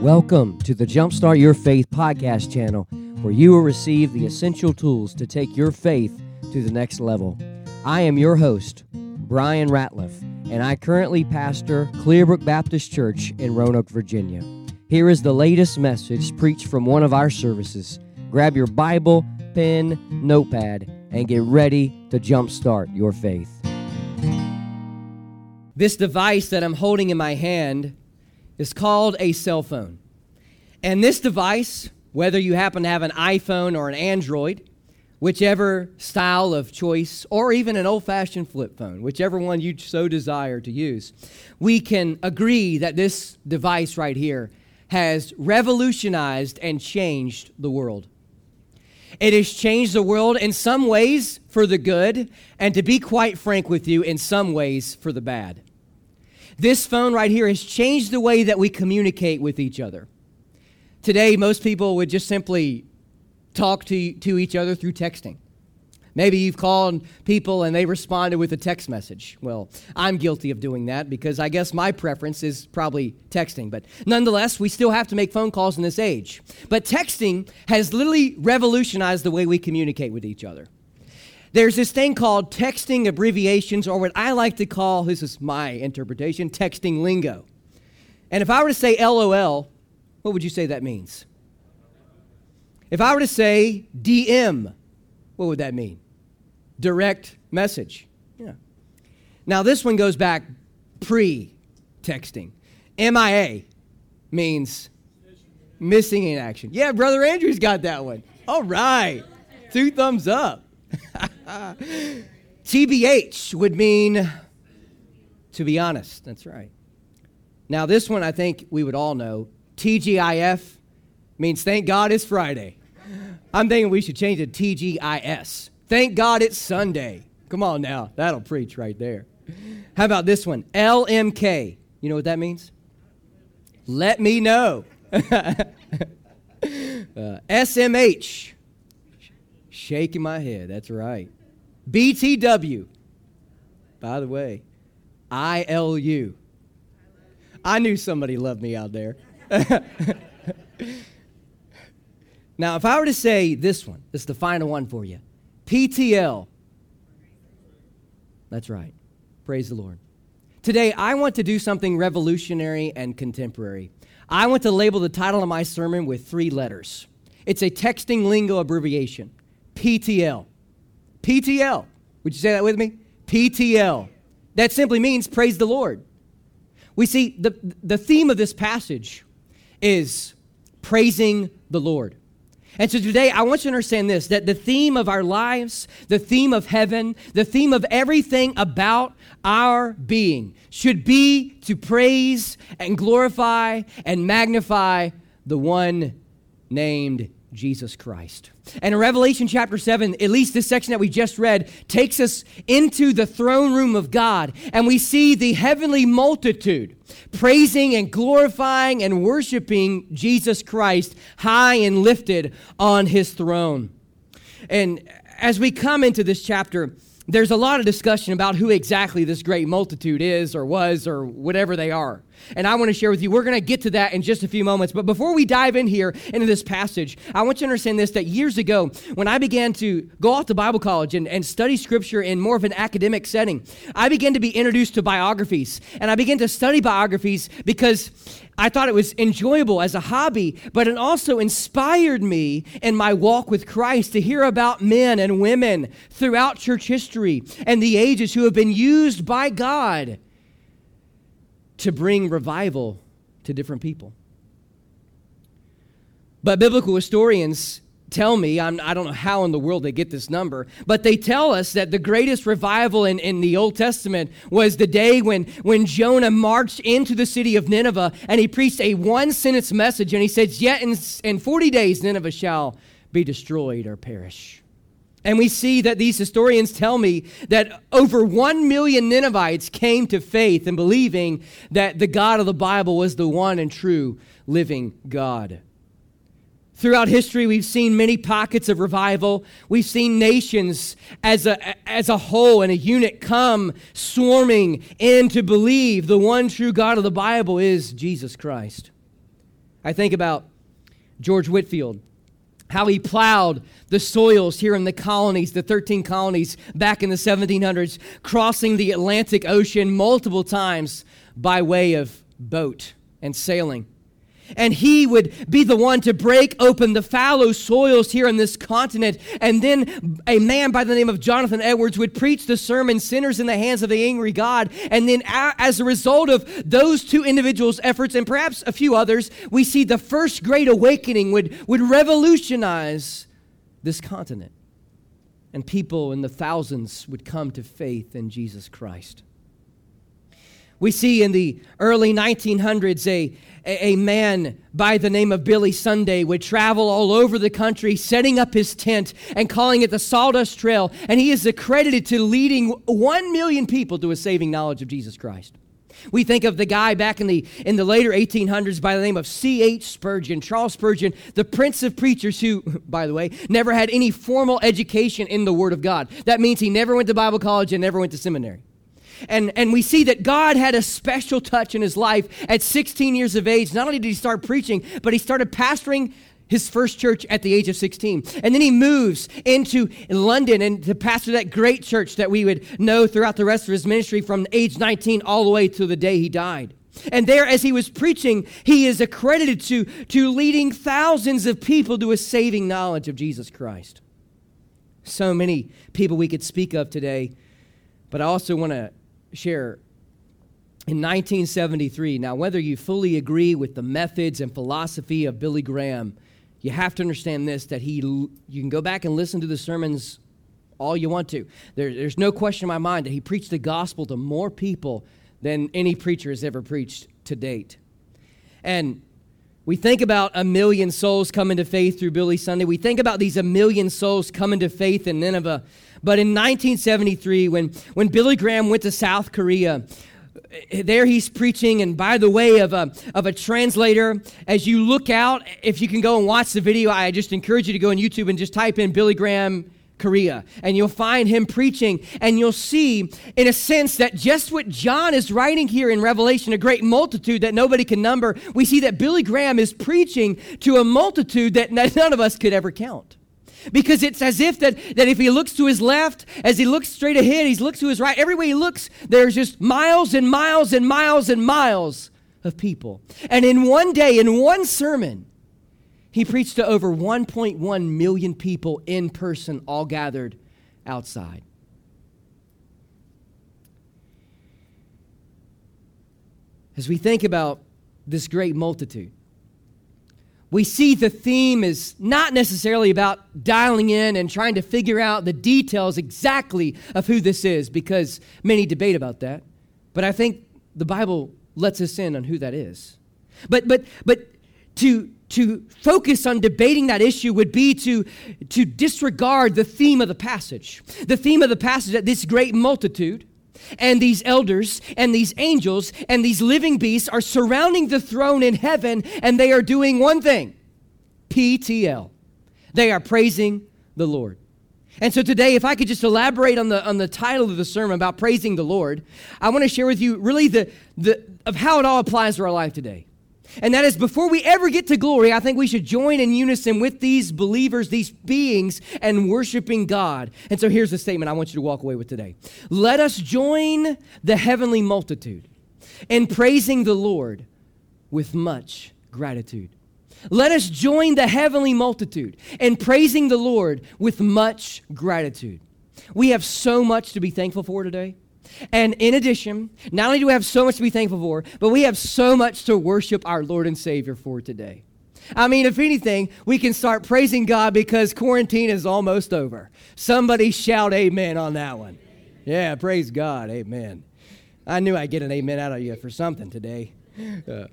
Welcome to the Jumpstart Your Faith podcast channel, where you will receive the essential tools to take your faith to the next level. I am your host, Brian Ratliff, and I currently pastor Clearbrook Baptist Church in Roanoke, Virginia. Here is the latest message preached from one of our services. Grab your Bible, pen, notepad, and get ready to jumpstart your faith. This device that I'm holding in my hand is called a cell phone. And this device, whether you happen to have an iPhone or an Android, whichever style of choice, or even an old fashioned flip phone, whichever one you so desire to use, we can agree that this device right here has revolutionized and changed the world. It has changed the world in some ways for the good, and to be quite frank with you, in some ways for the bad. This phone right here has changed the way that we communicate with each other. Today, most people would just simply talk to, to each other through texting. Maybe you've called people and they responded with a text message. Well, I'm guilty of doing that because I guess my preference is probably texting. But nonetheless, we still have to make phone calls in this age. But texting has literally revolutionized the way we communicate with each other. There's this thing called texting abbreviations, or what I like to call, this is my interpretation, texting lingo. And if I were to say LOL, what would you say that means? If I were to say DM, what would that mean? Direct message. Yeah. Now, this one goes back pre texting. MIA means missing in action. Yeah, Brother Andrew's got that one. All right. Two thumbs up. TBH would mean to be honest. That's right. Now, this one I think we would all know. TGIF means thank God it's Friday. I'm thinking we should change it to TGIS. Thank God it's Sunday. Come on now. That'll preach right there. How about this one? LMK. You know what that means? Let me know. uh, SMH Shaking my head. That's right. BTW. By the way, ILU. I knew somebody loved me out there. now, if I were to say this one, this is the final one for you PTL. That's right. Praise the Lord. Today, I want to do something revolutionary and contemporary. I want to label the title of my sermon with three letters. It's a texting lingo abbreviation. PTL. PTL. Would you say that with me? PTL. That simply means praise the Lord. We see the, the theme of this passage is praising the Lord. And so today, I want you to understand this that the theme of our lives, the theme of heaven, the theme of everything about our being should be to praise and glorify and magnify the one named Jesus Christ. And in Revelation chapter 7, at least this section that we just read, takes us into the throne room of God, and we see the heavenly multitude praising and glorifying and worshiping Jesus Christ high and lifted on his throne. And as we come into this chapter, there's a lot of discussion about who exactly this great multitude is or was or whatever they are. And I want to share with you, we're going to get to that in just a few moments. But before we dive in here into this passage, I want you to understand this that years ago, when I began to go off to Bible college and, and study scripture in more of an academic setting, I began to be introduced to biographies. And I began to study biographies because I thought it was enjoyable as a hobby, but it also inspired me in my walk with Christ to hear about men and women throughout church history and the ages who have been used by God to bring revival to different people. But biblical historians tell me, I'm, I do not know how in the world they get this number, but they tell us that the greatest revival in, in the Old Testament was the day when, when Jonah marched into the city of Nineveh and he preached a one sentence message and he says, Yet in, in 40 days Nineveh shall be destroyed or perish. And we see that these historians tell me that over 1 million Ninevites came to faith in believing that the God of the Bible was the one and true living God. Throughout history, we've seen many pockets of revival. We've seen nations as a, as a whole and a unit come swarming in to believe the one true God of the Bible is Jesus Christ. I think about George Whitefield, how he plowed the soils here in the colonies, the 13 colonies back in the 1700s, crossing the Atlantic Ocean multiple times by way of boat and sailing and he would be the one to break open the fallow soils here on this continent. And then a man by the name of Jonathan Edwards would preach the sermon, Sinners in the Hands of the Angry God. And then, as a result of those two individuals' efforts, and perhaps a few others, we see the first great awakening would, would revolutionize this continent. And people in the thousands would come to faith in Jesus Christ. We see in the early 1900s a, a, man by the name of Billy Sunday would travel all over the country setting up his tent and calling it the Sawdust Trail. And he is accredited to leading 1 million people to a saving knowledge of Jesus Christ. We think of the guy back in the, in the later 1800s by the name of C.H. Spurgeon, Charles Spurgeon, the prince of preachers who, by the way, never had any formal education in the Word of God. That means he never went to Bible college and never went to seminary. And, and we see that God had a special touch in his life at 16 years of age. Not only did he start preaching, but he started pastoring his first church at the age of 16. And then he moves into London and to pastor that great church that we would know throughout the rest of his ministry from age 19 all the way to the day he died. And there, as he was preaching, he is accredited to, to leading thousands of people to a saving knowledge of Jesus Christ. So many people we could speak of today, but I also want to share in 1973. Now, whether you fully agree with the methods and philosophy of Billy Graham, you have to understand this that he you can go back and listen to the sermons all you want to. There, there's no question in my mind that he preached the gospel to more people than any preacher has ever preached to date. And we think about a million souls coming to faith through Billy Sunday. We think about these a million souls coming to faith in Nineveh. But in 1973, when, when Billy Graham went to South Korea, there he's preaching, and by the way of a, of a translator, as you look out, if you can go and watch the video, I just encourage you to go on YouTube and just type in Billy Graham Korea, and you'll find him preaching, and you'll see, in a sense, that just what John is writing here in Revelation, a great multitude that nobody can number, we see that Billy Graham is preaching to a multitude that none of us could ever count. Because it's as if that, that if he looks to his left, as he looks straight ahead, he looks to his right, everywhere he looks, there's just miles and miles and miles and miles of people. And in one day, in one sermon, he preached to over 1.1 million people in person, all gathered outside. As we think about this great multitude, we see the theme is not necessarily about dialing in and trying to figure out the details exactly of who this is, because many debate about that. But I think the Bible lets us in on who that is. But but but to to focus on debating that issue would be to, to disregard the theme of the passage. The theme of the passage that this great multitude and these elders and these angels and these living beasts are surrounding the throne in heaven and they are doing one thing PTL. They are praising the Lord. And so today, if I could just elaborate on the, on the title of the sermon about praising the Lord, I want to share with you really the, the, of how it all applies to our life today. And that is before we ever get to glory, I think we should join in unison with these believers, these beings, and worshiping God. And so here's the statement I want you to walk away with today Let us join the heavenly multitude in praising the Lord with much gratitude. Let us join the heavenly multitude in praising the Lord with much gratitude. We have so much to be thankful for today. And in addition, not only do we have so much to be thankful for, but we have so much to worship our Lord and Savior for today. I mean, if anything, we can start praising God because quarantine is almost over. Somebody shout amen on that one. Yeah, praise God. Amen. I knew I'd get an amen out of you for something today. Uh,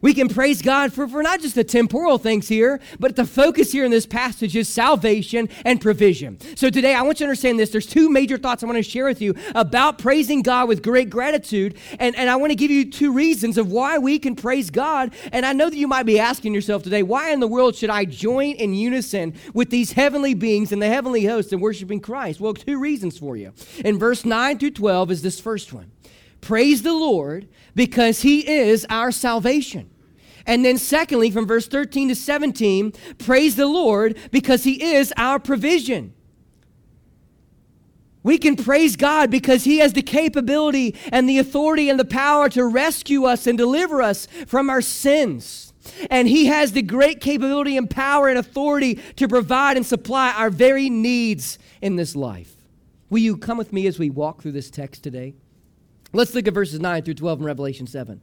we can praise God for, for not just the temporal things here, but the focus here in this passage is salvation and provision. So today, I want you to understand this. There's two major thoughts I want to share with you about praising God with great gratitude. And, and I want to give you two reasons of why we can praise God. And I know that you might be asking yourself today, why in the world should I join in unison with these heavenly beings and the heavenly hosts and worshiping Christ? Well, two reasons for you. In verse 9 through 12 is this first one. Praise the Lord because he is our salvation. And then, secondly, from verse 13 to 17, praise the Lord because He is our provision. We can praise God because He has the capability and the authority and the power to rescue us and deliver us from our sins. And He has the great capability and power and authority to provide and supply our very needs in this life. Will you come with me as we walk through this text today? Let's look at verses 9 through 12 in Revelation 7.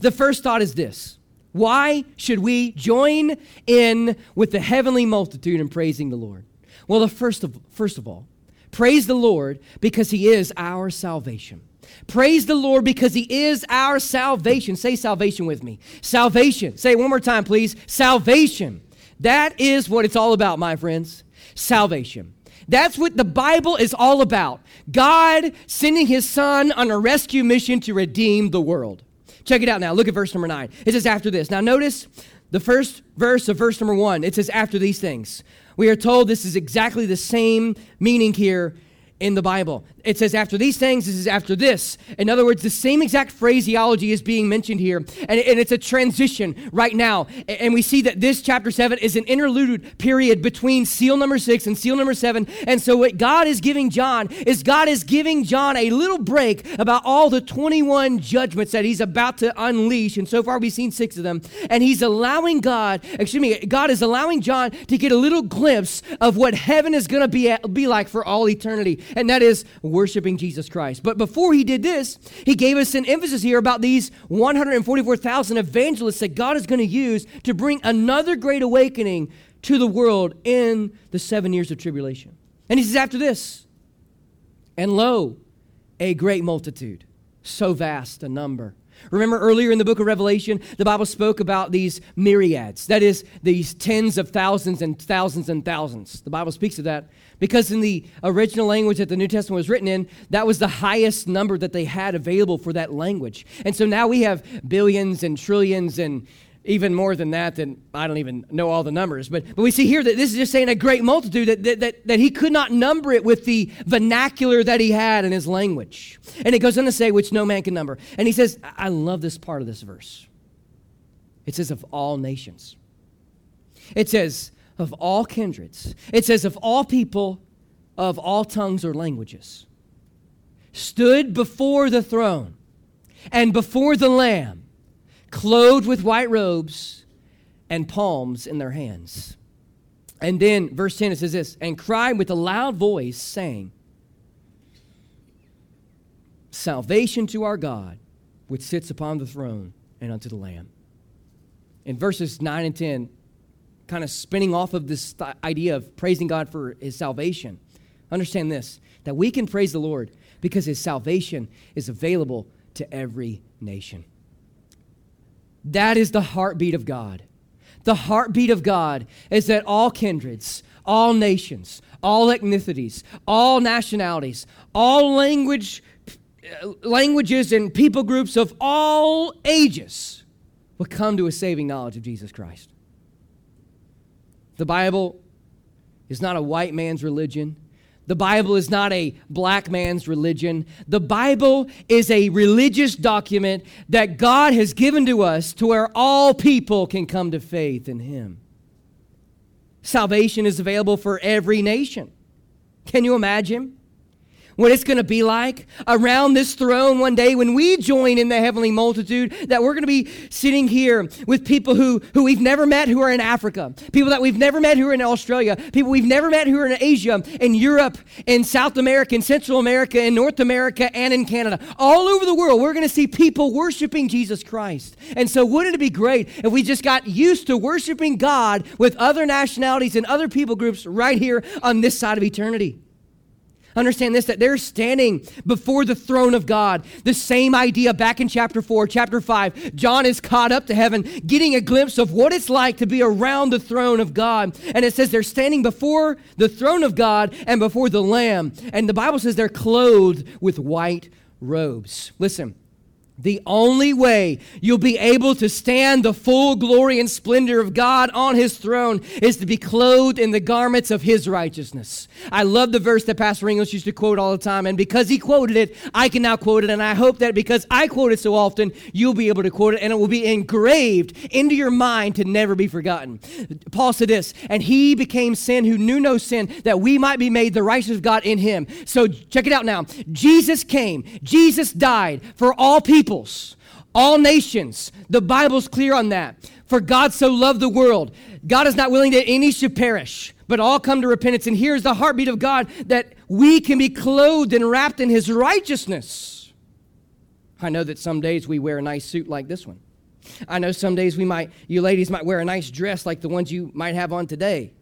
The first thought is this Why should we join in with the heavenly multitude in praising the Lord? Well, the first of, first of all, Praise the Lord because He is our salvation. Praise the Lord because He is our salvation. Say salvation with me. Salvation. Say it one more time, please. Salvation. That is what it's all about, my friends. Salvation. That's what the Bible is all about. God sending His Son on a rescue mission to redeem the world. Check it out now. Look at verse number nine. It says after this. Now, notice the first verse of verse number one. It says after these things. We are told this is exactly the same meaning here in the Bible. It says, after these things, this is after this. In other words, the same exact phraseology is being mentioned here. And, and it's a transition right now. And we see that this chapter 7 is an interlude period between seal number 6 and seal number 7. And so, what God is giving John is God is giving John a little break about all the 21 judgments that he's about to unleash. And so far, we've seen six of them. And he's allowing God, excuse me, God is allowing John to get a little glimpse of what heaven is going to be, be like for all eternity and that is worshiping Jesus Christ. But before he did this, he gave us an emphasis here about these 144,000 evangelists that God is going to use to bring another great awakening to the world in the seven years of tribulation. And he says, after this, and lo, a great multitude, so vast a number. Remember earlier in the book of Revelation, the Bible spoke about these myriads. That is, these tens of thousands and thousands and thousands. The Bible speaks of that because in the original language that the New Testament was written in, that was the highest number that they had available for that language. And so now we have billions and trillions and even more than that then i don't even know all the numbers. But, but we see here that this is just saying a great multitude that, that, that, that, he could not number it with the vernacular that he had in his language. And it goes on to say which no man can number. And he says i love this part of this verse. It says of all nations. It says of all kindreds. It says, of all people, of all tongues or languages, stood before the throne and before the Lamb, clothed with white robes and palms in their hands. And then, verse 10, it says this, and cried with a loud voice, saying, Salvation to our God, which sits upon the throne and unto the Lamb. In verses 9 and 10, kind of spinning off of this th- idea of praising God for his salvation, understand this that we can praise the Lord because his salvation is available to every nation. That is the heartbeat of God. The heartbeat of God is that all kindreds, all nations, all ethnicities, all nationalities, all language, uh, languages and people groups of all ages will come to a saving knowledge of Jesus Christ. The Bible is not a white man's religion. The Bible is not a black man's religion. The Bible is a religious document that God has given to us to where all people can come to faith in Him. Salvation is available for every nation. Can you imagine? What it's going to be like around this throne one day when we join in the heavenly multitude, that we're going to be sitting here with people who, who we've never met who are in Africa, people that we've never met who are in Australia, people we've never met who are in Asia, and Europe, and South America, and Central America, and North America, and in Canada. All over the world, we're going to see people worshiping Jesus Christ. And so, wouldn't it be great if we just got used to worshiping God with other nationalities and other people groups right here on this side of eternity? Understand this that they're standing before the throne of God. The same idea back in chapter 4, chapter 5. John is caught up to heaven, getting a glimpse of what it's like to be around the throne of God. And it says they're standing before the throne of God and before the Lamb. And the Bible says they're clothed with white robes. Listen, The only way you'll be able to stand the full glory and splendor of God on his throne is to be clothed in the garments of his righteousness. I love the verse that Pastor English used to quote all the time, and because he quoted it, I can now quote it, and I hope that because I quote it so often, you'll be able to quote it, and it will be engraved into your mind to never be forgotten. Paul said this, and he became sin who knew no sin, that we might be made the righteousness of God in him. So check it out now. Jesus came, Jesus died for all people peoples, all nations. The Bible's clear on that. For God so loved the world. God is not willing that any should perish, but all come to repentance. And here's the heartbeat of God that we can be clothed and wrapped in his righteousness. I know that some days we wear a nice suit like this one. I know some days we might, you ladies might wear a nice dress like the ones you might have on today.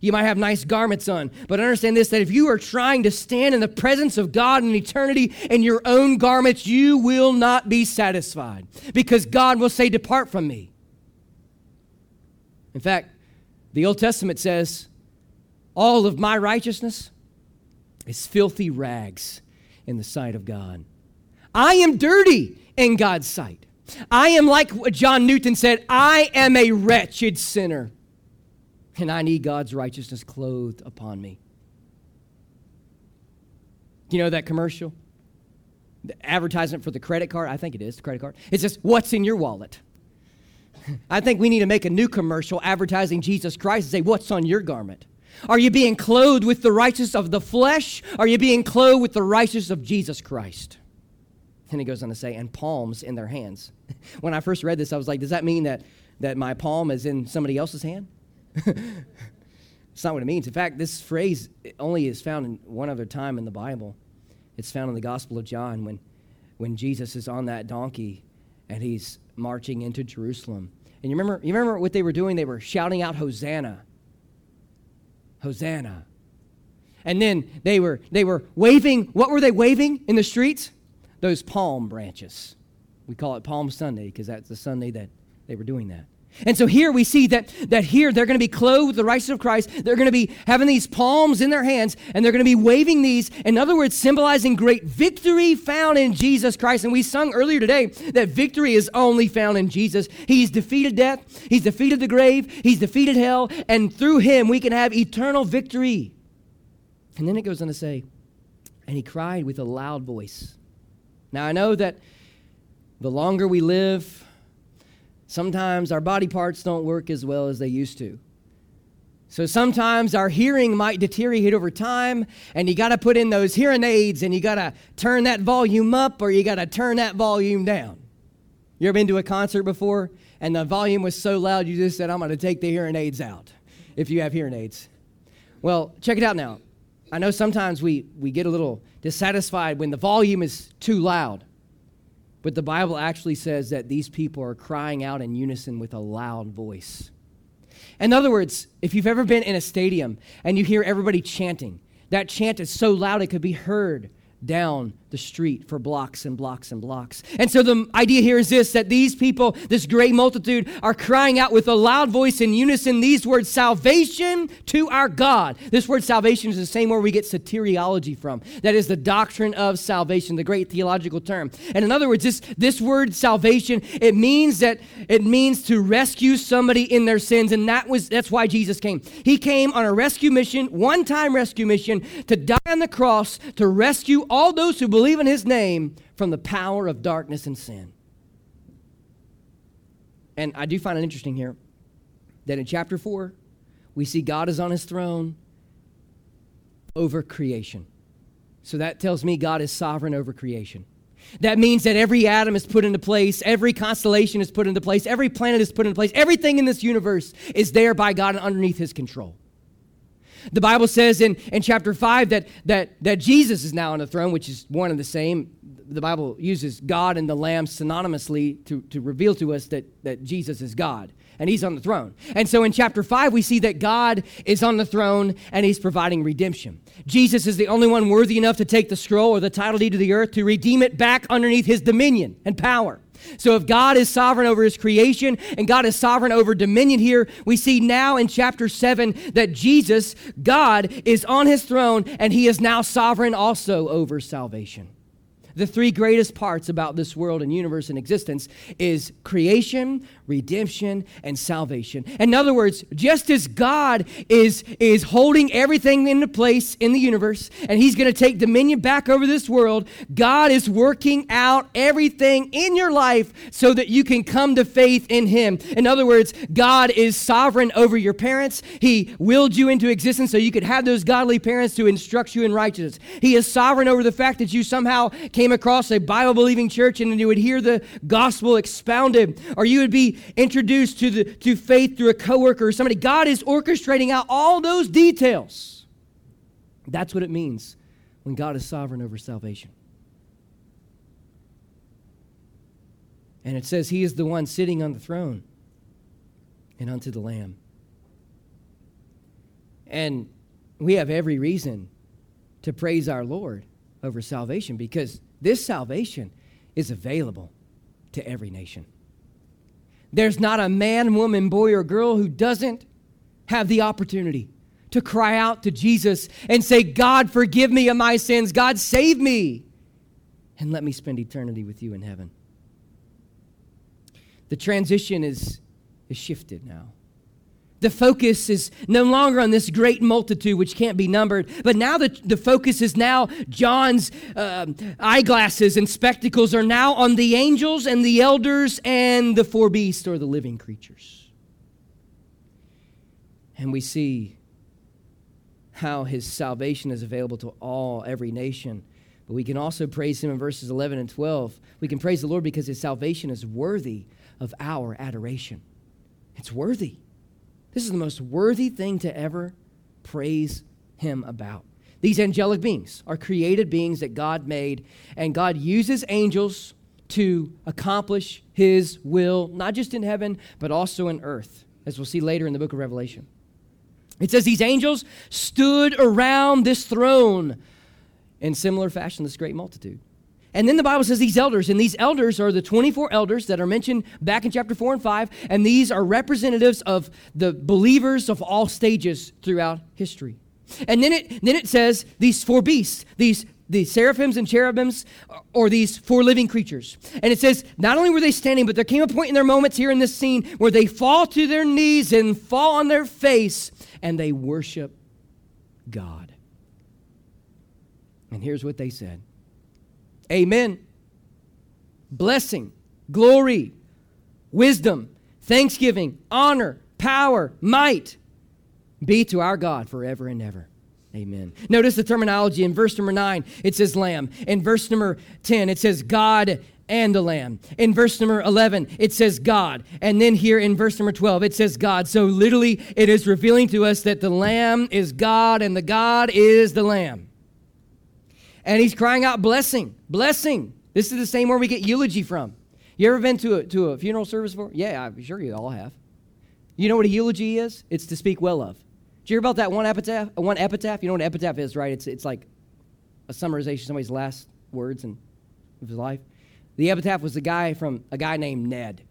You might have nice garments on, but understand this that if you are trying to stand in the presence of God in eternity in your own garments, you will not be satisfied because God will say, Depart from me. In fact, the Old Testament says, All of my righteousness is filthy rags in the sight of God. I am dirty in God's sight. I am like what John Newton said, I am a wretched sinner and I need God's righteousness clothed upon me. You know that commercial? The advertisement for the credit card? I think it is, the credit card. It says, What's in your wallet? I think we need to make a new commercial advertising Jesus Christ and say, What's on your garment? Are you being clothed with the righteousness of the flesh? Are you being clothed with the righteousness of Jesus Christ? And he goes on to say, and palms in their hands. when I first read this, I was like, does that mean that, that my palm is in somebody else's hand? it's not what it means. In fact, this phrase only is found in one other time in the Bible. It's found in the Gospel of John when, when Jesus is on that donkey and he's marching into Jerusalem. And you remember, you remember what they were doing? They were shouting out, Hosanna. Hosanna. And then they were, they were waving, what were they waving in the streets? Those palm branches. We call it Palm Sunday because that's the Sunday that they were doing that. And so here we see that, that here they're going to be clothed with the righteousness of Christ. They're going to be having these palms in their hands, and they're going to be waving these, in other words, symbolizing great victory found in Jesus Christ. And we sung earlier today that victory is only found in Jesus. He's defeated death, He's defeated the grave, He's defeated hell, and through Him we can have eternal victory. And then it goes on to say, and He cried with a loud voice. Now I know that the longer we live, Sometimes our body parts don't work as well as they used to. So sometimes our hearing might deteriorate over time, and you got to put in those hearing aids and you got to turn that volume up or you got to turn that volume down. You ever been to a concert before and the volume was so loud you just said, I'm going to take the hearing aids out if you have hearing aids? Well, check it out now. I know sometimes we, we get a little dissatisfied when the volume is too loud. But the Bible actually says that these people are crying out in unison with a loud voice. In other words, if you've ever been in a stadium and you hear everybody chanting, that chant is so loud it could be heard down the street for blocks and blocks and blocks. And so the idea here is this that these people, this great multitude, are crying out with a loud voice in unison these words salvation to our God. This word salvation is the same word we get soteriology from. That is the doctrine of salvation, the great theological term. And in other words, this, this word salvation, it means that it means to rescue somebody in their sins. And that was that's why Jesus came. He came on a rescue mission, one-time rescue mission, to die on the cross to rescue all those who believe in his name from the power of darkness and sin. And I do find it interesting here that in chapter 4, we see God is on his throne over creation. So that tells me God is sovereign over creation. That means that every atom is put into place, every constellation is put into place, every planet is put into place, everything in this universe is there by God and underneath his control. The Bible says in, in chapter 5 that, that, that Jesus is now on the throne, which is one and the same. The Bible uses God and the Lamb synonymously to, to reveal to us that, that Jesus is God and he's on the throne. And so in chapter 5, we see that God is on the throne and he's providing redemption. Jesus is the only one worthy enough to take the scroll or the title deed of the earth to redeem it back underneath his dominion and power. So, if God is sovereign over his creation and God is sovereign over dominion here, we see now in chapter 7 that Jesus, God, is on his throne and he is now sovereign also over salvation. The three greatest parts about this world and universe and existence is creation, redemption, and salvation. In other words, just as God is, is holding everything into place in the universe and He's going to take dominion back over this world, God is working out everything in your life so that you can come to faith in Him. In other words, God is sovereign over your parents. He willed you into existence so you could have those godly parents to instruct you in righteousness. He is sovereign over the fact that you somehow came across a Bible believing church and you would hear the gospel expounded, or you would be introduced to, the, to faith through a coworker or somebody. God is orchestrating out all those details. That's what it means when God is sovereign over salvation. And it says, He is the one sitting on the throne and unto the Lamb. And we have every reason to praise our Lord over salvation because this salvation is available to every nation. There's not a man, woman, boy, or girl who doesn't have the opportunity to cry out to Jesus and say, God, forgive me of my sins. God, save me. And let me spend eternity with you in heaven. The transition is, is shifted now. The focus is no longer on this great multitude which can't be numbered, but now the, the focus is now John's uh, eyeglasses and spectacles are now on the angels and the elders and the four beasts or the living creatures. And we see how his salvation is available to all, every nation. But we can also praise him in verses 11 and 12. We can praise the Lord because his salvation is worthy of our adoration. It's worthy. This is the most worthy thing to ever praise Him about. These angelic beings are created beings that God made, and God uses angels to accomplish His will, not just in heaven, but also in earth, as we'll see later in the book of Revelation. It says these angels stood around this throne in similar fashion, this great multitude. And then the Bible says these elders, and these elders are the 24 elders that are mentioned back in chapter 4 and 5, and these are representatives of the believers of all stages throughout history. And then it, then it says these four beasts, these the seraphims and cherubims, or these four living creatures. And it says, not only were they standing, but there came a point in their moments here in this scene where they fall to their knees and fall on their face and they worship God. And here's what they said Amen. Blessing, glory, wisdom, thanksgiving, honor, power, might be to our God forever and ever. Amen. Notice the terminology in verse number 9, it says lamb. In verse number 10, it says God and the lamb. In verse number 11, it says God. And then here in verse number 12, it says God. So literally, it is revealing to us that the lamb is God and the God is the lamb and he's crying out blessing, blessing. This is the same where we get eulogy from. You ever been to a, to a funeral service before? Yeah, I'm sure you all have. You know what a eulogy is? It's to speak well of. Did you hear about that one epitaph? Uh, one epitaph? You know what an epitaph is, right? It's, it's like a summarization of somebody's last words in, of his life. The epitaph was a guy from a guy named Ned.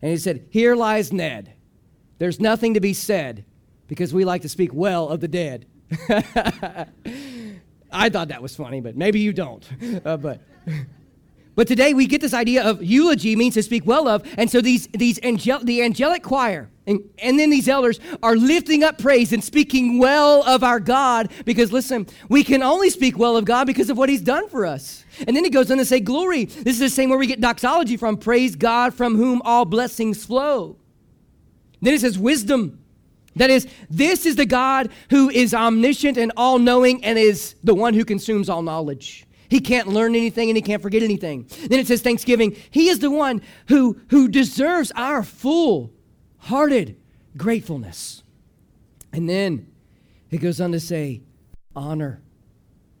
And he said, Here lies Ned. There's nothing to be said because we like to speak well of the dead. I thought that was funny, but maybe you don't. Uh, but. But today we get this idea of eulogy means to speak well of, and so these these angel, the angelic choir and, and then these elders are lifting up praise and speaking well of our God because listen, we can only speak well of God because of what He's done for us. And then he goes on to say glory. This is the same where we get doxology from. Praise God from whom all blessings flow. Then it says wisdom. That is, this is the God who is omniscient and all knowing and is the one who consumes all knowledge. He can't learn anything and he can't forget anything. Then it says thanksgiving. He is the one who, who deserves our full hearted gratefulness. And then it goes on to say honor.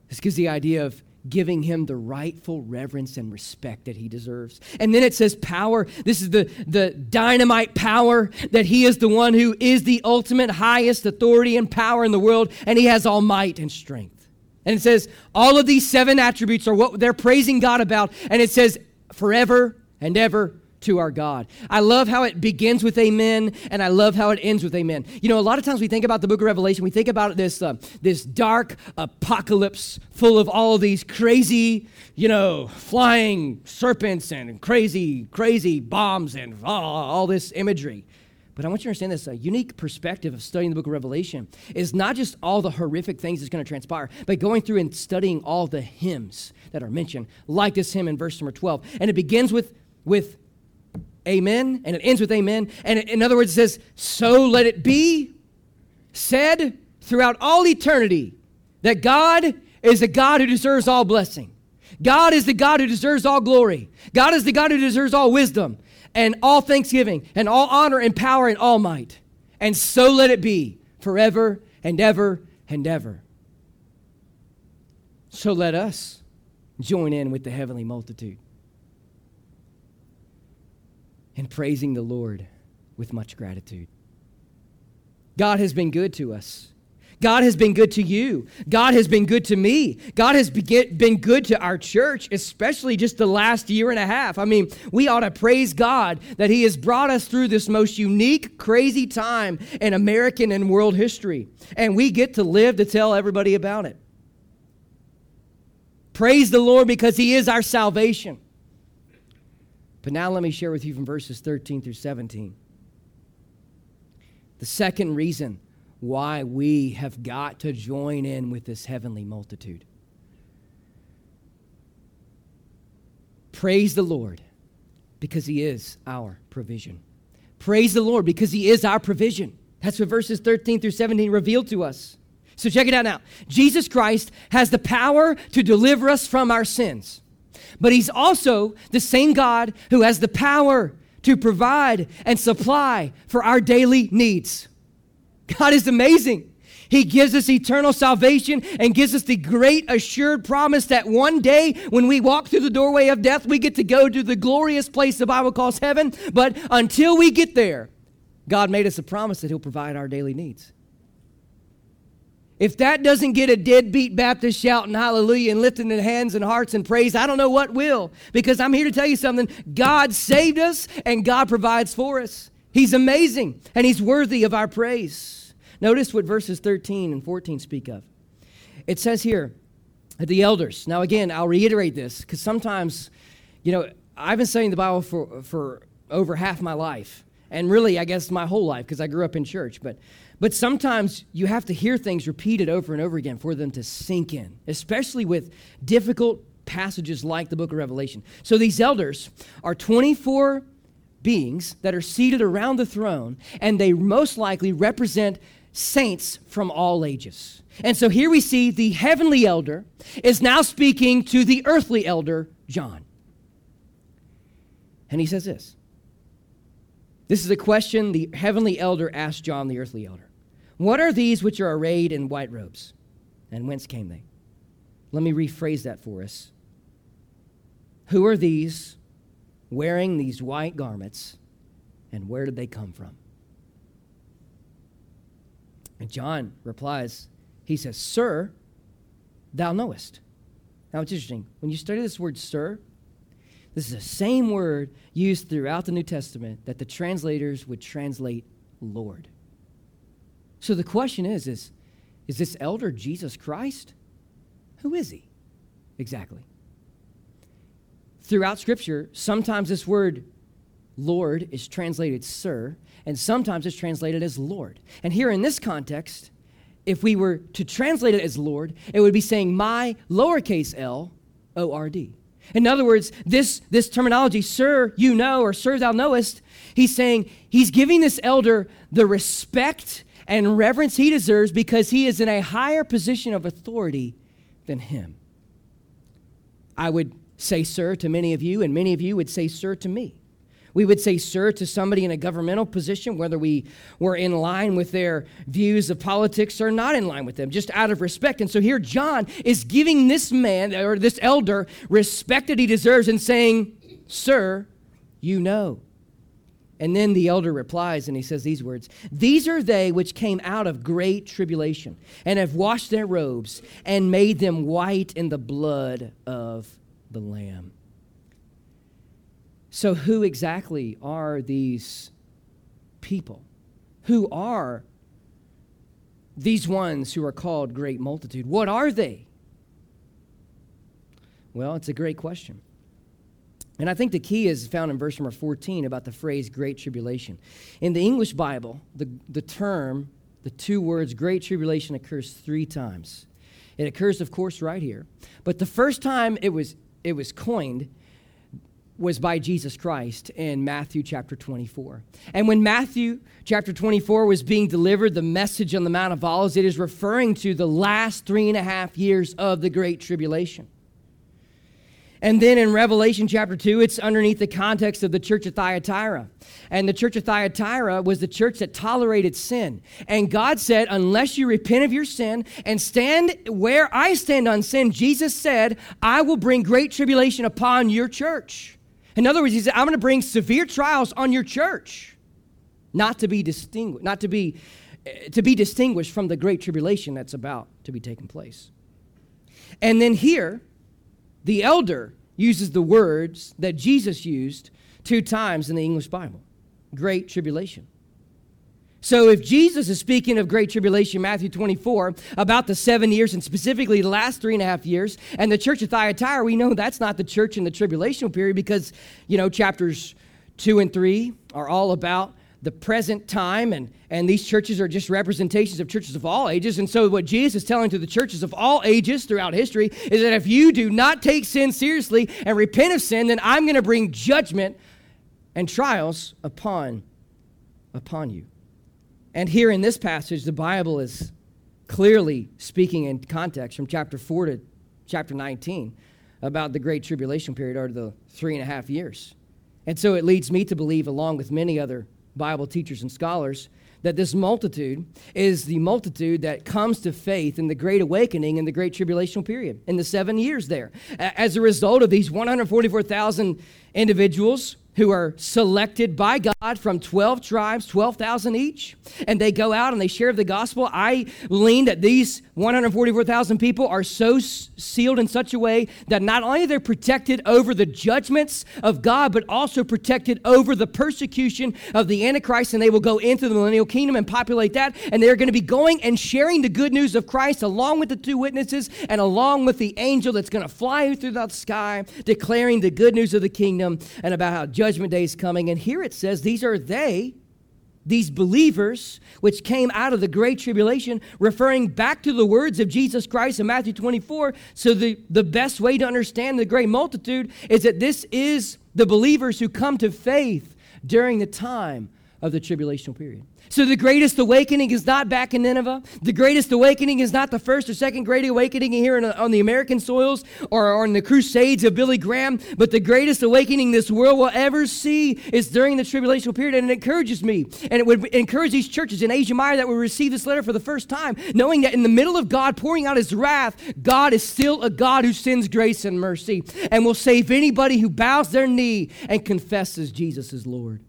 This gives the idea of giving him the rightful reverence and respect that he deserves. And then it says power. This is the, the dynamite power that he is the one who is the ultimate highest authority and power in the world, and he has all might and strength. And it says all of these seven attributes are what they're praising God about, and it says forever and ever to our God. I love how it begins with amen, and I love how it ends with amen. You know, a lot of times we think about the book of Revelation, we think about this, uh, this dark apocalypse full of all these crazy, you know, flying serpents and crazy, crazy bombs and oh, all this imagery. But I want you to understand this a unique perspective of studying the book of Revelation is not just all the horrific things that's going to transpire, but going through and studying all the hymns that are mentioned, like this hymn in verse number 12. And it begins with, with amen, and it ends with amen. And in other words, it says, So let it be said throughout all eternity that God is the God who deserves all blessing. God is the God who deserves all glory. God is the God who deserves all wisdom and all thanksgiving and all honor and power and all might. And so let it be forever and ever and ever. So let us join in with the heavenly multitude in praising the Lord with much gratitude. God has been good to us. God has been good to you. God has been good to me. God has been good to our church, especially just the last year and a half. I mean, we ought to praise God that He has brought us through this most unique, crazy time in American and world history. And we get to live to tell everybody about it. Praise the Lord because He is our salvation. But now let me share with you from verses 13 through 17. The second reason why we have got to join in with this heavenly multitude. Praise the Lord because He is our provision. Praise the Lord because He is our provision. That's what verses 13 through 17 reveal to us. So check it out now. Jesus Christ has the power to deliver us from our sins, but He's also the same God who has the power to provide and supply for our daily needs. God is amazing. He gives us eternal salvation and gives us the great assured promise that one day when we walk through the doorway of death, we get to go to the glorious place the Bible calls heaven. But until we get there, God made us a promise that He'll provide our daily needs. If that doesn't get a deadbeat Baptist shouting hallelujah and lifting their hands and hearts and praise, I don't know what will. Because I'm here to tell you something God saved us and God provides for us. He's amazing and he's worthy of our praise. Notice what verses 13 and 14 speak of. It says here, the elders. Now, again, I'll reiterate this because sometimes, you know, I've been studying the Bible for, for over half my life, and really, I guess, my whole life because I grew up in church. But, but sometimes you have to hear things repeated over and over again for them to sink in, especially with difficult passages like the book of Revelation. So these elders are 24 beings that are seated around the throne, and they most likely represent saints from all ages. And so here we see the heavenly elder is now speaking to the earthly elder, John. And he says this This is a question the heavenly elder asked John, the earthly elder. What are these which are arrayed in white robes? And whence came they? Let me rephrase that for us. Who are these wearing these white garments, and where did they come from? And John replies, he says, Sir, thou knowest. Now it's interesting. When you study this word, sir, this is the same word used throughout the New Testament that the translators would translate Lord. So the question is, is, is this elder Jesus Christ? Who is he exactly? throughout Scripture, sometimes this word Lord is translated sir, and sometimes it's translated as Lord. And here in this context, if we were to translate it as Lord, it would be saying my lowercase l, O R D. In other words, this, this terminology, sir, you know, or sir, thou knowest, he's saying he's giving this elder the respect and reverence he deserves because he is in a higher position of authority than him. I would say sir to many of you, and many of you would say sir to me. We would say sir to somebody in a governmental position, whether we were in line with their views of politics or not in line with them, just out of respect. And so here John is giving this man or this elder respect that he deserves and saying, Sir, you know. And then the elder replies and he says these words These are they which came out of great tribulation and have washed their robes and made them white in the blood of the Lamb. So, who exactly are these people? Who are these ones who are called great multitude? What are they? Well, it's a great question. And I think the key is found in verse number 14 about the phrase great tribulation. In the English Bible, the, the term, the two words great tribulation occurs three times. It occurs, of course, right here. But the first time it was, it was coined was by Jesus Christ in Matthew chapter 24. And when Matthew chapter 24 was being delivered, the message on the Mount of Olives, it is referring to the last three and a half years of the Great Tribulation. And then in Revelation chapter 2, it's underneath the context of the church of Thyatira. And the church of Thyatira was the church that tolerated sin. And God said, unless you repent of your sin and stand where I stand on sin, Jesus said, I will bring great tribulation upon your church. In other words, he said, I'm going to bring severe trials on your church, not to be distinguished, not to be eh, to be distinguished from the great tribulation that's about to be taking place. And then here, the elder uses the words that Jesus used two times in the English Bible great tribulation. So, if Jesus is speaking of great tribulation, Matthew 24, about the seven years and specifically the last three and a half years, and the church of Thyatira, we know that's not the church in the tribulation period because, you know, chapters two and three are all about the present time, and, and these churches are just representations of churches of all ages. And so, what Jesus is telling to the churches of all ages throughout history is that if you do not take sin seriously and repent of sin, then I'm going to bring judgment and trials upon, upon you. And here in this passage, the Bible is clearly speaking in context from chapter 4 to chapter 19 about the Great Tribulation period or the three and a half years. And so it leads me to believe, along with many other Bible teachers and scholars that this multitude is the multitude that comes to faith in the Great Awakening in the Great Tribulational period, in the seven years there. As a result of these 144,000 individuals who are selected by God from 12 tribes, 12,000 each, and they go out and they share the gospel. I lean that these 144,000 people are so sealed in such a way that not only they're protected over the judgments of God, but also protected over the persecution of the Antichrist, and they will go into the millennial kingdom and populate that, and they're going to be going and sharing the good news of Christ along with the two witnesses and along with the angel that's going to fly through the sky, declaring the good news of the kingdom and about how judgment day is coming. And here it says, these are they, these believers, which came out of the great tribulation, referring back to the words of Jesus Christ in Matthew 24. So, the, the best way to understand the great multitude is that this is the believers who come to faith during the time of the tribulational period. So the greatest awakening is not back in Nineveh. The greatest awakening is not the first or second great awakening here on the American soils or, on the crusades of Billy Graham. But the greatest awakening this world will ever see is during the tribulational period. And it encourages me. And it would encourage these churches in Asia Minor that will receive this letter for the first time, knowing that in the middle of God pouring out his wrath, God is still a God who sends grace and mercy and will save anybody who bows their knee and confesses Jesus is Lord.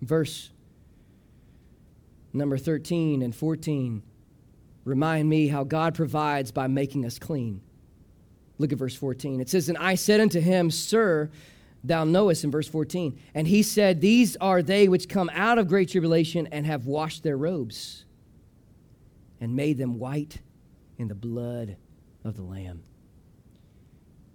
Verse number 13 and 14 remind me how God provides by making us clean. Look at verse 14. It says, And I said unto him, Sir, thou knowest, in verse 14. And he said, These are they which come out of great tribulation and have washed their robes and made them white in the blood of the Lamb.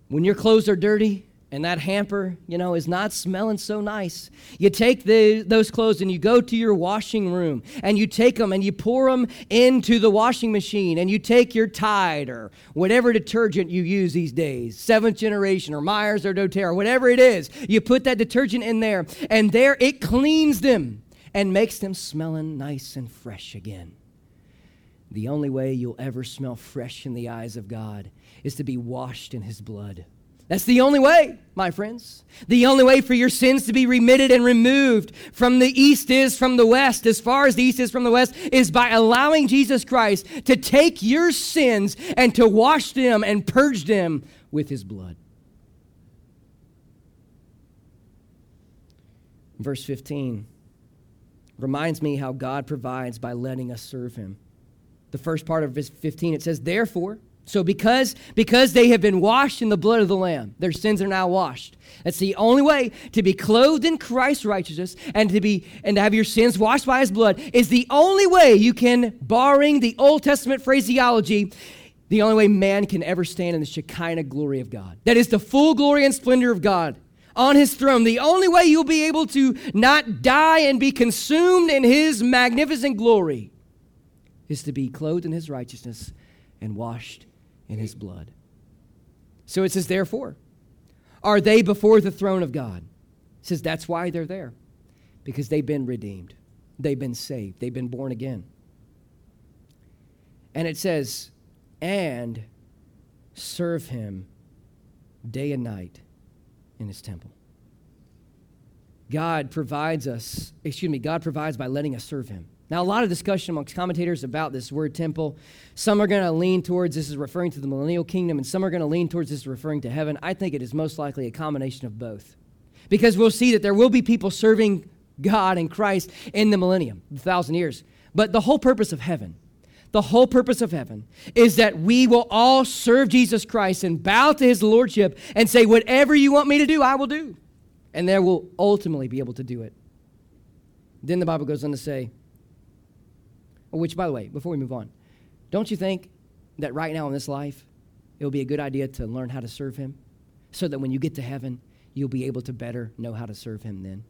When your clothes are dirty, and that hamper, you know, is not smelling so nice. You take the, those clothes and you go to your washing room and you take them and you pour them into the washing machine and you take your Tide or whatever detergent you use these days, seventh generation or Myers or doTERRA, whatever it is, you put that detergent in there and there it cleans them and makes them smelling nice and fresh again. The only way you'll ever smell fresh in the eyes of God is to be washed in His blood. That's the only way, my friends. The only way for your sins to be remitted and removed from the east is from the west, as far as the east is from the west, is by allowing Jesus Christ to take your sins and to wash them and purge them with his blood. Verse 15 reminds me how God provides by letting us serve him. The first part of verse 15 it says, Therefore, So because because they have been washed in the blood of the lamb, their sins are now washed. That's the only way to be clothed in Christ's righteousness and to be and to have your sins washed by his blood is the only way you can barring the Old Testament phraseology the only way man can ever stand in the Shekinah glory of God. That is the full glory and splendor of God on his throne. The only way you'll be able to not die and be consumed in his magnificent glory is to be clothed in his righteousness and washed in his blood. So it says, therefore, are they before the throne of God? It says that's why they're there, because they've been redeemed, they've been saved, they've been born again. And it says, and serve him day and night in his temple. God provides us, excuse me, God provides by letting us serve him. Now, a lot of discussion amongst commentators about this word temple. Some are going to lean towards this is referring to the millennial kingdom, and some are going to lean towards this is referring to heaven. I think it is most likely a combination of both. Because we'll see that there will be people serving God and Christ in the millennium, the thousand years. But the whole purpose of heaven, the whole purpose of heaven is that we will all serve Jesus Christ and bow to his lordship and say, Whatever you want me to do, I will do. And there will ultimately be able to do it. Then the Bible goes on to say, which, by the way, before we move on, don't you think that right now in this life, it will be a good idea to learn how to serve Him so that when you get to heaven, you'll be able to better know how to serve Him then?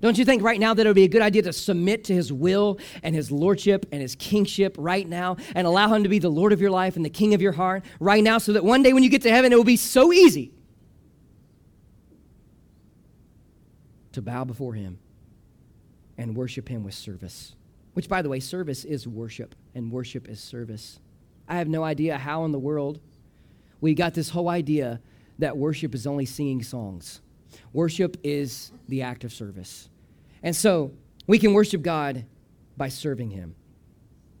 Don't you think right now that it would be a good idea to submit to His will and His lordship and His kingship right now and allow Him to be the Lord of your life and the King of your heart right now so that one day when you get to heaven, it will be so easy to bow before Him and worship Him with service? Which, by the way, service is worship, and worship is service. I have no idea how in the world we got this whole idea that worship is only singing songs. Worship is the act of service. And so we can worship God by serving Him.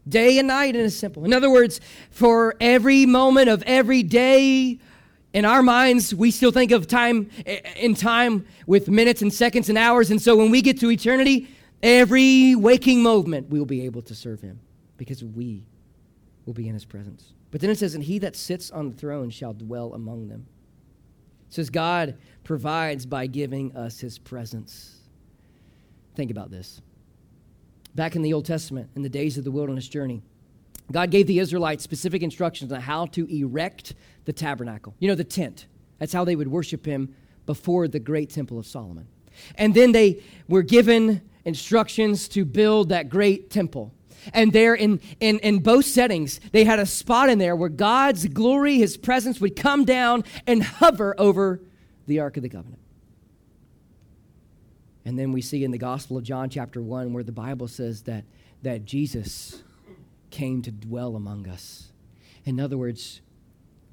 Day and night, and it's simple. In other words, for every moment of every day, in our minds, we still think of time eh, eh, in time with minutes and seconds and hours. And so when we get to eternity, Every waking moment, we will be able to serve him because we will be in his presence. But then it says, And he that sits on the throne shall dwell among them. It says, God provides by giving us his presence. Think about this. Back in the Old Testament, in the days of the wilderness journey, God gave the Israelites specific instructions on how to erect the tabernacle. You know, the tent. That's how they would worship him before the great temple of Solomon. And then they were given instructions to build that great temple. And there, in, in, in both settings, they had a spot in there where God's glory, His presence would come down and hover over the Ark of the Covenant. And then we see in the Gospel of John, chapter 1, where the Bible says that, that Jesus came to dwell among us. In other words,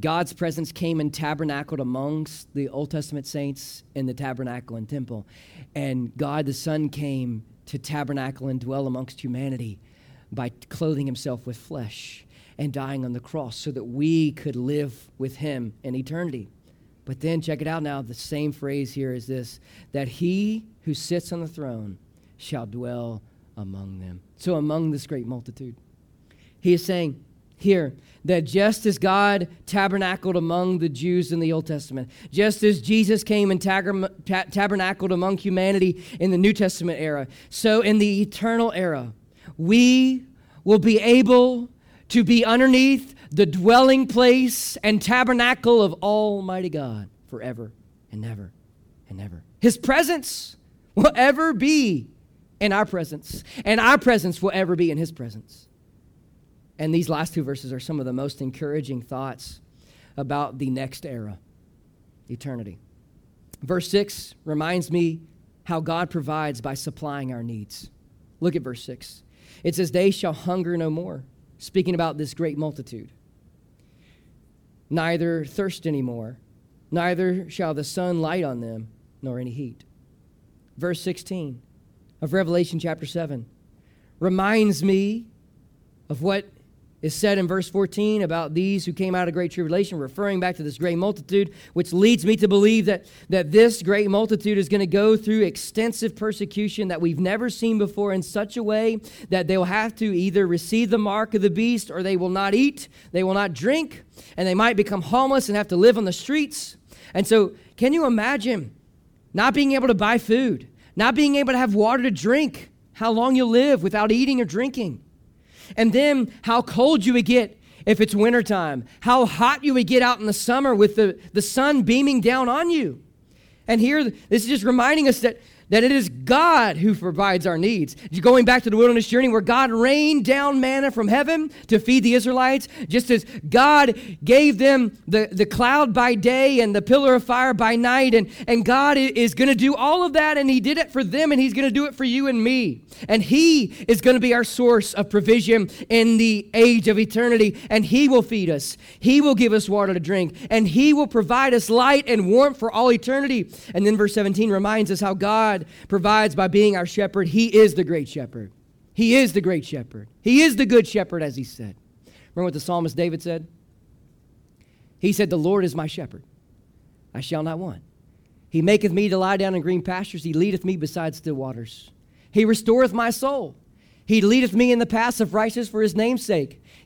God's presence came and tabernacled amongst the Old Testament saints in the tabernacle and temple. And God the Son came to tabernacle and dwell amongst humanity by clothing himself with flesh and dying on the cross so that we could live with him in eternity. But then, check it out now, the same phrase here is this that he who sits on the throne shall dwell among them. So, among this great multitude. He is saying, here that just as God tabernacled among the Jews in the Old Testament, just as Jesus came and tabernacled among humanity in the New Testament era, so in the eternal era, we will be able to be underneath the dwelling place and tabernacle of Almighty God forever and ever and ever. His presence will ever be in our presence, and our presence will ever be in His presence. And these last two verses are some of the most encouraging thoughts about the next era, eternity. Verse 6 reminds me how God provides by supplying our needs. Look at verse 6. It says, They shall hunger no more, speaking about this great multitude, neither thirst anymore, neither shall the sun light on them, nor any heat. Verse 16 of Revelation chapter 7 reminds me of what is said in verse 14 about these who came out of great tribulation, referring back to this great multitude, which leads me to believe that, that this great multitude is going to go through extensive persecution that we've never seen before in such a way that they'll have to either receive the mark of the beast or they will not eat, they will not drink, and they might become homeless and have to live on the streets. And so, can you imagine not being able to buy food, not being able to have water to drink, how long you'll live without eating or drinking? And then how cold you would get if it's wintertime, how hot you would get out in the summer with the, the sun beaming down on you. And here, this is just reminding us that that it is God who provides our needs. Going back to the wilderness journey where God rained down manna from heaven to feed the Israelites, just as God gave them the, the cloud by day and the pillar of fire by night, and, and God is going to do all of that, and He did it for them, and He's going to do it for you and me. And He is going to be our source of provision in the age of eternity, and He will feed us. He will give us water to drink, and He will provide us light and warmth for all eternity. And then verse 17 reminds us how God God provides by being our shepherd. He is the great shepherd. He is the great shepherd. He is the good shepherd, as he said. Remember what the psalmist David said? He said, The Lord is my shepherd. I shall not want. He maketh me to lie down in green pastures. He leadeth me beside still waters. He restoreth my soul. He leadeth me in the paths of righteousness for his name's sake.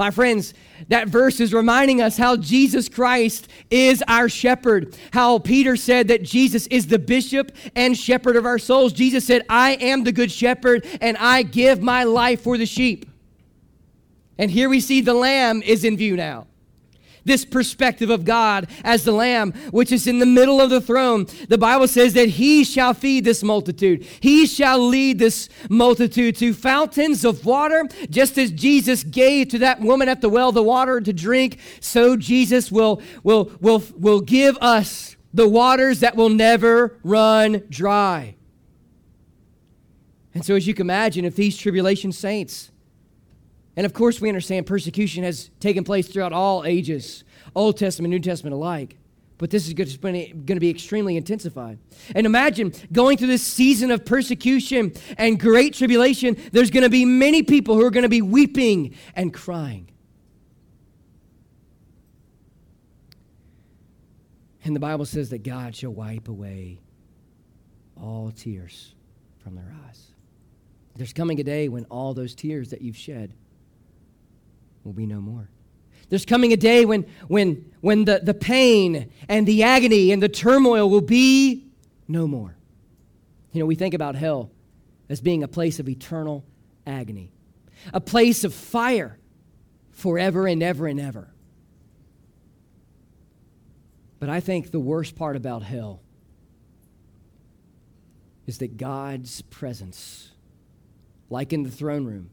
My friends, that verse is reminding us how Jesus Christ is our shepherd. How Peter said that Jesus is the bishop and shepherd of our souls. Jesus said, I am the good shepherd and I give my life for the sheep. And here we see the lamb is in view now this perspective of God as the Lamb, which is in the middle of the throne. The Bible says that He shall feed this multitude, He shall lead this multitude to fountains of water, just as Jesus gave to that woman at the well the water to drink, so Jesus will, will, will, will give us the waters that will never run dry. And so, as you can imagine, if these tribulation saints, and of course, we understand persecution has taken place throughout all ages, Old Testament, New Testament alike. But this is going to be extremely intensified. And imagine going through this season of persecution and great tribulation, there's going to be many people who are going to be weeping and crying. And the Bible says that God shall wipe away all tears from their eyes. There's coming a day when all those tears that you've shed will be no more. There's coming a day when, when, when the, the pain and the agony and the turmoil will be no more. You know, we think about hell as being a place of eternal agony, a place of fire forever and ever and ever. But I think the worst part about hell is that God's presence, like in the throne room,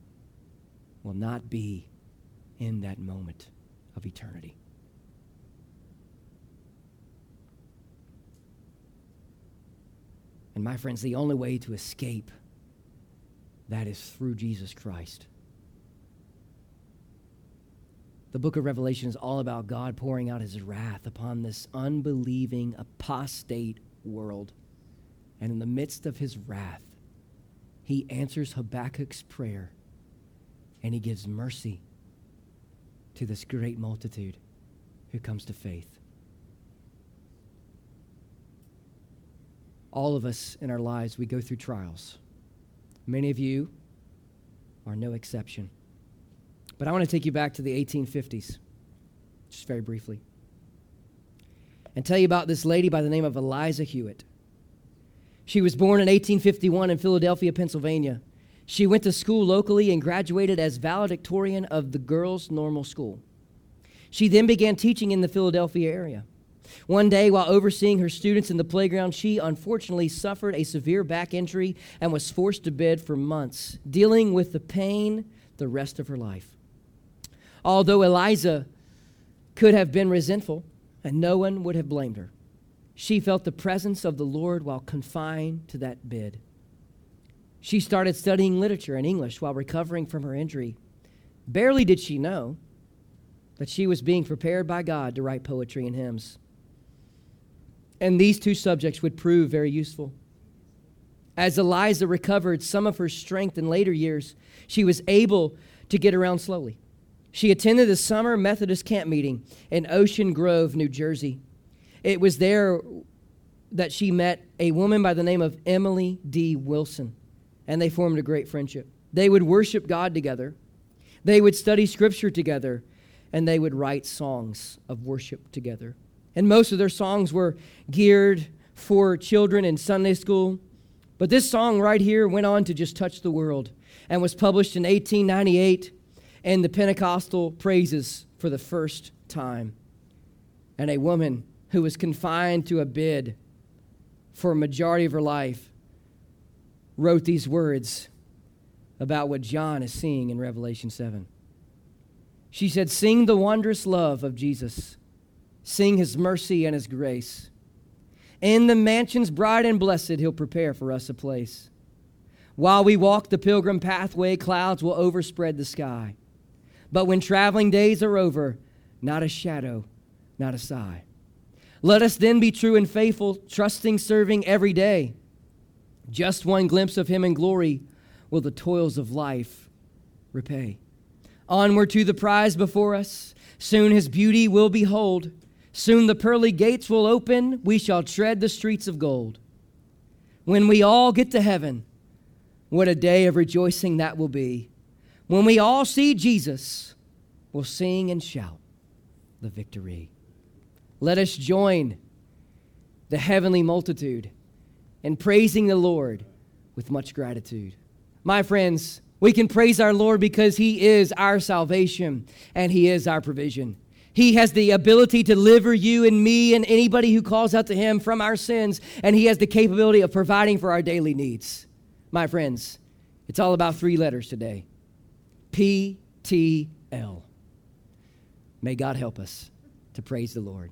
will not be in that moment of eternity. And my friends, the only way to escape that is through Jesus Christ. The book of Revelation is all about God pouring out his wrath upon this unbelieving, apostate world. And in the midst of his wrath, he answers Habakkuk's prayer and he gives mercy to this great multitude who comes to faith. All of us in our lives, we go through trials. Many of you are no exception. But I want to take you back to the 1850s, just very briefly, and tell you about this lady by the name of Eliza Hewitt. She was born in 1851 in Philadelphia, Pennsylvania. She went to school locally and graduated as valedictorian of the Girls' Normal School. She then began teaching in the Philadelphia area. One day, while overseeing her students in the playground, she unfortunately suffered a severe back injury and was forced to bed for months, dealing with the pain the rest of her life. Although Eliza could have been resentful, and no one would have blamed her, she felt the presence of the Lord while confined to that bed. She started studying literature and English while recovering from her injury. Barely did she know that she was being prepared by God to write poetry and hymns. And these two subjects would prove very useful. As Eliza recovered some of her strength in later years, she was able to get around slowly. She attended the summer Methodist camp meeting in Ocean Grove, New Jersey. It was there that she met a woman by the name of Emily D. Wilson and they formed a great friendship. They would worship God together, they would study scripture together, and they would write songs of worship together. And most of their songs were geared for children in Sunday school. But this song right here went on to just touch the world and was published in 1898 in the Pentecostal praises for the first time. And a woman who was confined to a bed for a majority of her life wrote these words about what John is seeing in Revelation 7. She said, Sing the wondrous love of Jesus, sing his mercy and his grace. In the mansions bright and blessed, he'll prepare for us a place. While we walk the pilgrim pathway, clouds will overspread the sky. But when traveling days are over, not a shadow, not a sigh. Let us then be true and faithful, trusting, serving every day just one glimpse of him in glory will the toils of life repay. Onward to the prize before us, soon his beauty will behold. Soon the pearly gates will open, we shall tread the streets of gold. When we all get to heaven, what a day of rejoicing that will be. When we all see Jesus, we'll sing and shout the victory. Let us join the heavenly multitude and praising the Lord with much gratitude. My friends, we can praise our Lord because He is our salvation and He is our provision. He has the ability to deliver you and me and anybody who calls out to Him from our sins, and He has the capability of providing for our daily needs. My friends, it's all about three letters today P T L. May God help us to praise the Lord.